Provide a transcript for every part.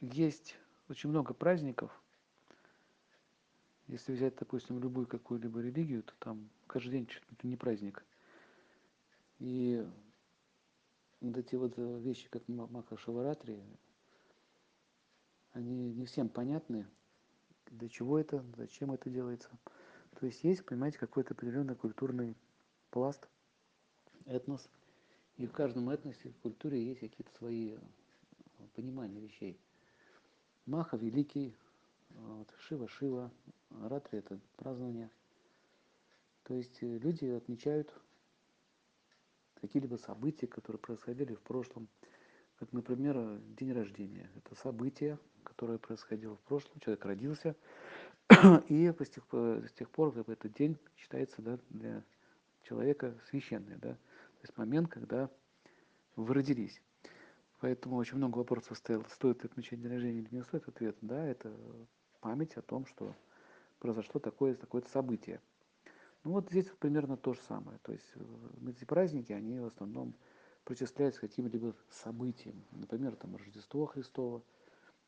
есть очень много праздников. Если взять, допустим, любую какую-либо религию, то там каждый день чуть ли не праздник. И вот эти вот вещи, как Маха Шаваратри, они не всем понятны, для чего это, зачем это делается. То есть есть, понимаете, какой-то определенный культурный пласт, этнос, и в каждом этносе, в культуре есть какие-то свои понимания вещей. Маха великий, вот, Шива Шива, Ратри это празднование. То есть э, люди отмечают какие-либо события, которые происходили в прошлом, как, например, день рождения. Это событие, которое происходило в прошлом, человек родился, и с тех, с тех пор как этот день считается да, для человека священный, да, то есть момент, когда вы родились. Поэтому очень много вопросов стояло, стоит отмечать день рождения или не стоит ответ. Да, это память о том, что произошло такое, такое событие. Ну вот здесь примерно то же самое. То есть э, эти праздники, они в основном причисляются к каким-либо событиям. Например, там Рождество Христово,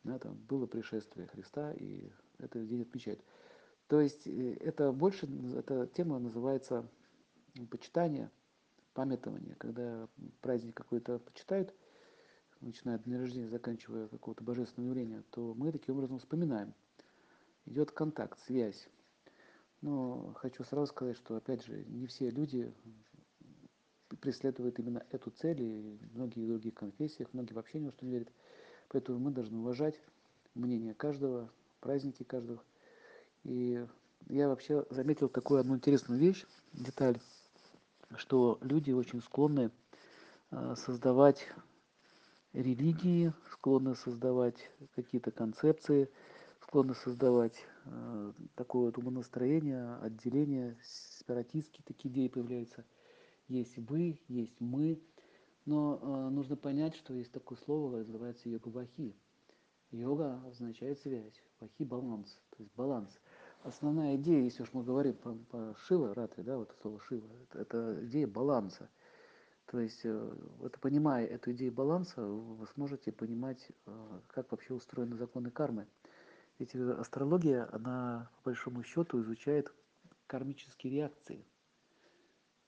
да, там было пришествие Христа, и этот день отмечают. То есть э, это больше, эта тема называется почитание, памятование, когда праздник какой-то почитают, начиная от дня рождения, заканчивая какого-то божественного явления, то мы таким образом вспоминаем. Идет контакт, связь. Но хочу сразу сказать, что, опять же, не все люди преследуют именно эту цель, и многие в других конфессиях, многие вообще ни во что не верят. Поэтому мы должны уважать мнение каждого, праздники каждого. И я вообще заметил такую одну интересную вещь, деталь, что люди очень склонны а, создавать религии, склонны создавать какие-то концепции, склонны создавать э, такое вот умонастроение, отделение, сепаратистские такие идеи появляются. Есть вы, есть мы, но э, нужно понять, что есть такое слово, называется йога-вахи. Йога означает связь, вахи – баланс, то есть баланс. Основная идея, если уж мы говорим по, по Шива, Ратри, да, вот это слово Шива, это, это идея баланса – то есть, э, вот понимая эту идею баланса, вы сможете понимать, э, как вообще устроены законы кармы. Ведь э, астрология, она по большому счету изучает кармические реакции.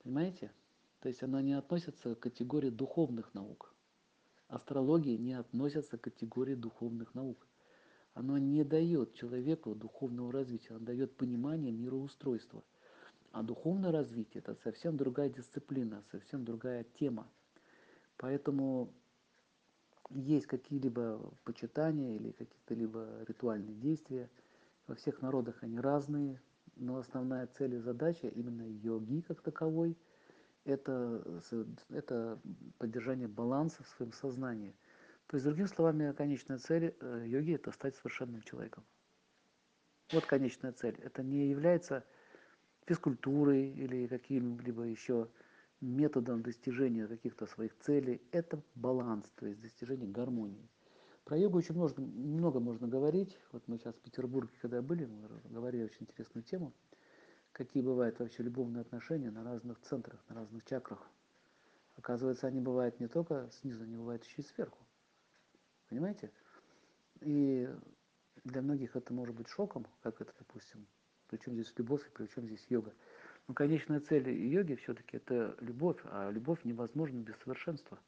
Понимаете? То есть она не относится к категории духовных наук. Астрология не относится к категории духовных наук. Она не дает человеку духовного развития, она дает понимание мироустройства – а духовное развитие – это совсем другая дисциплина, совсем другая тема. Поэтому есть какие-либо почитания или какие-то либо ритуальные действия. Во всех народах они разные, но основная цель и задача именно йоги как таковой – это, это поддержание баланса в своем сознании. То есть, другими словами, конечная цель э, йоги – это стать совершенным человеком. Вот конечная цель. Это не является физкультурой или каким-либо еще методом достижения каких-то своих целей. Это баланс, то есть достижение гармонии. Про йогу очень много, много можно говорить. Вот мы сейчас в Петербурге, когда были, мы говорили очень интересную тему. Какие бывают вообще любовные отношения на разных центрах, на разных чакрах. Оказывается, они бывают не только снизу, они бывают еще и сверху. Понимаете? И для многих это может быть шоком, как это, допустим, причем здесь любовь и причем здесь йога. Но конечная цель йоги все-таки это любовь, а любовь невозможна без совершенства.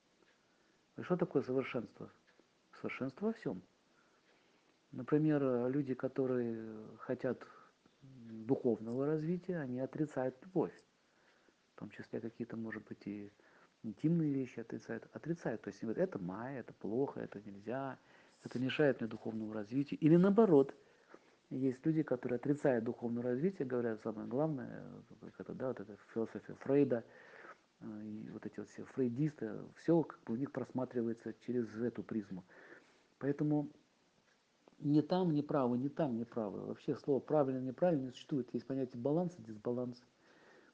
И что такое совершенство? Совершенство во всем. Например, люди, которые хотят духовного развития, они отрицают любовь. В том числе какие-то, может быть, и интимные вещи отрицают. Отрицают. То есть говорят, это майя, это плохо, это нельзя, это мешает мне духовному развитию. Или наоборот – есть люди, которые отрицают духовное развитие, говорят, самое главное, это, да, вот эта философия Фрейда, э, и вот эти вот все фрейдисты, все как бы у них просматривается через эту призму. Поэтому не там не правы, не там не правы. Вообще слово правильно, неправильно не существует. Есть понятие баланса, дисбаланс.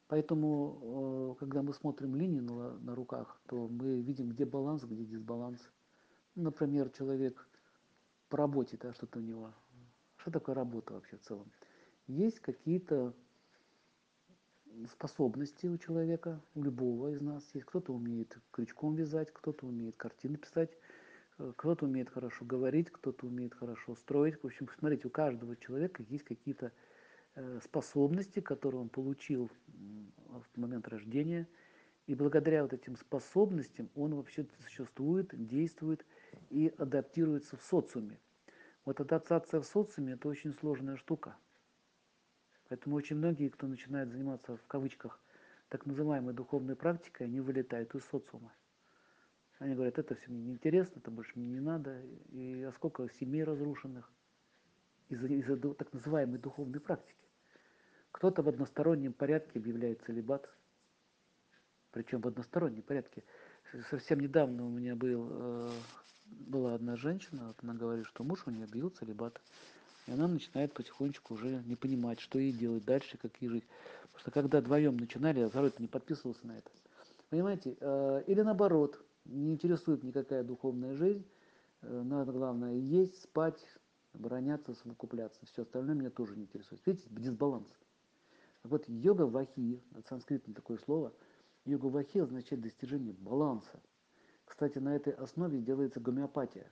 Поэтому, э, когда мы смотрим линии на, на руках, то мы видим, где баланс, где дисбаланс. Например, человек по работе, да, что-то у него что такое работа вообще в целом? Есть какие-то способности у человека, любого из нас есть. Кто-то умеет крючком вязать, кто-то умеет картины писать, Э, кто-то умеет хорошо говорить, кто-то умеет хорошо строить. В общем, смотрите, у каждого человека есть какие-то э, способности, которые он получил в момент рождения. И благодаря вот этим способностям он вообще существует, действует и адаптируется в социуме. Вот адаптация в социуме – это очень сложная штука. Поэтому очень многие, кто начинает заниматься в кавычках так называемой духовной практикой, они вылетают из социума. Они говорят, это все мне неинтересно, это больше мне не надо. И а сколько семей разрушенных из-за из так называемой духовной практики. Кто-то в одностороннем порядке объявляет целебат, причем в одностороннем порядке. Совсем недавно у меня был, э, была одна женщина, вот она говорит, что муж у нее объявил целебат. И она начинает потихонечку уже не понимать, что ей делать дальше, как ей жить. Потому что когда вдвоем начинали, я второй не подписывался на это. Понимаете? Э, или наоборот, не интересует никакая духовная жизнь, э, надо главное есть, спать, обороняться, совокупляться. Все остальное меня тоже не интересует. Видите, дисбаланс. Вот йога вахи, от санскритно такое слово, йога вахи означает достижение баланса. Кстати, на этой основе делается гомеопатия.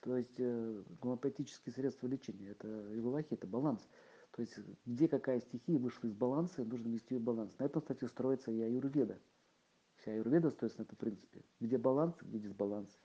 То есть э, гомеопатические средства лечения. Это йога вахи, это баланс. То есть где какая стихия вышла из баланса, нужно вести ее в баланс. На этом, кстати, строится и аюрведа. Вся аюрведа строится на этом принципе. Где баланс, где дисбаланс.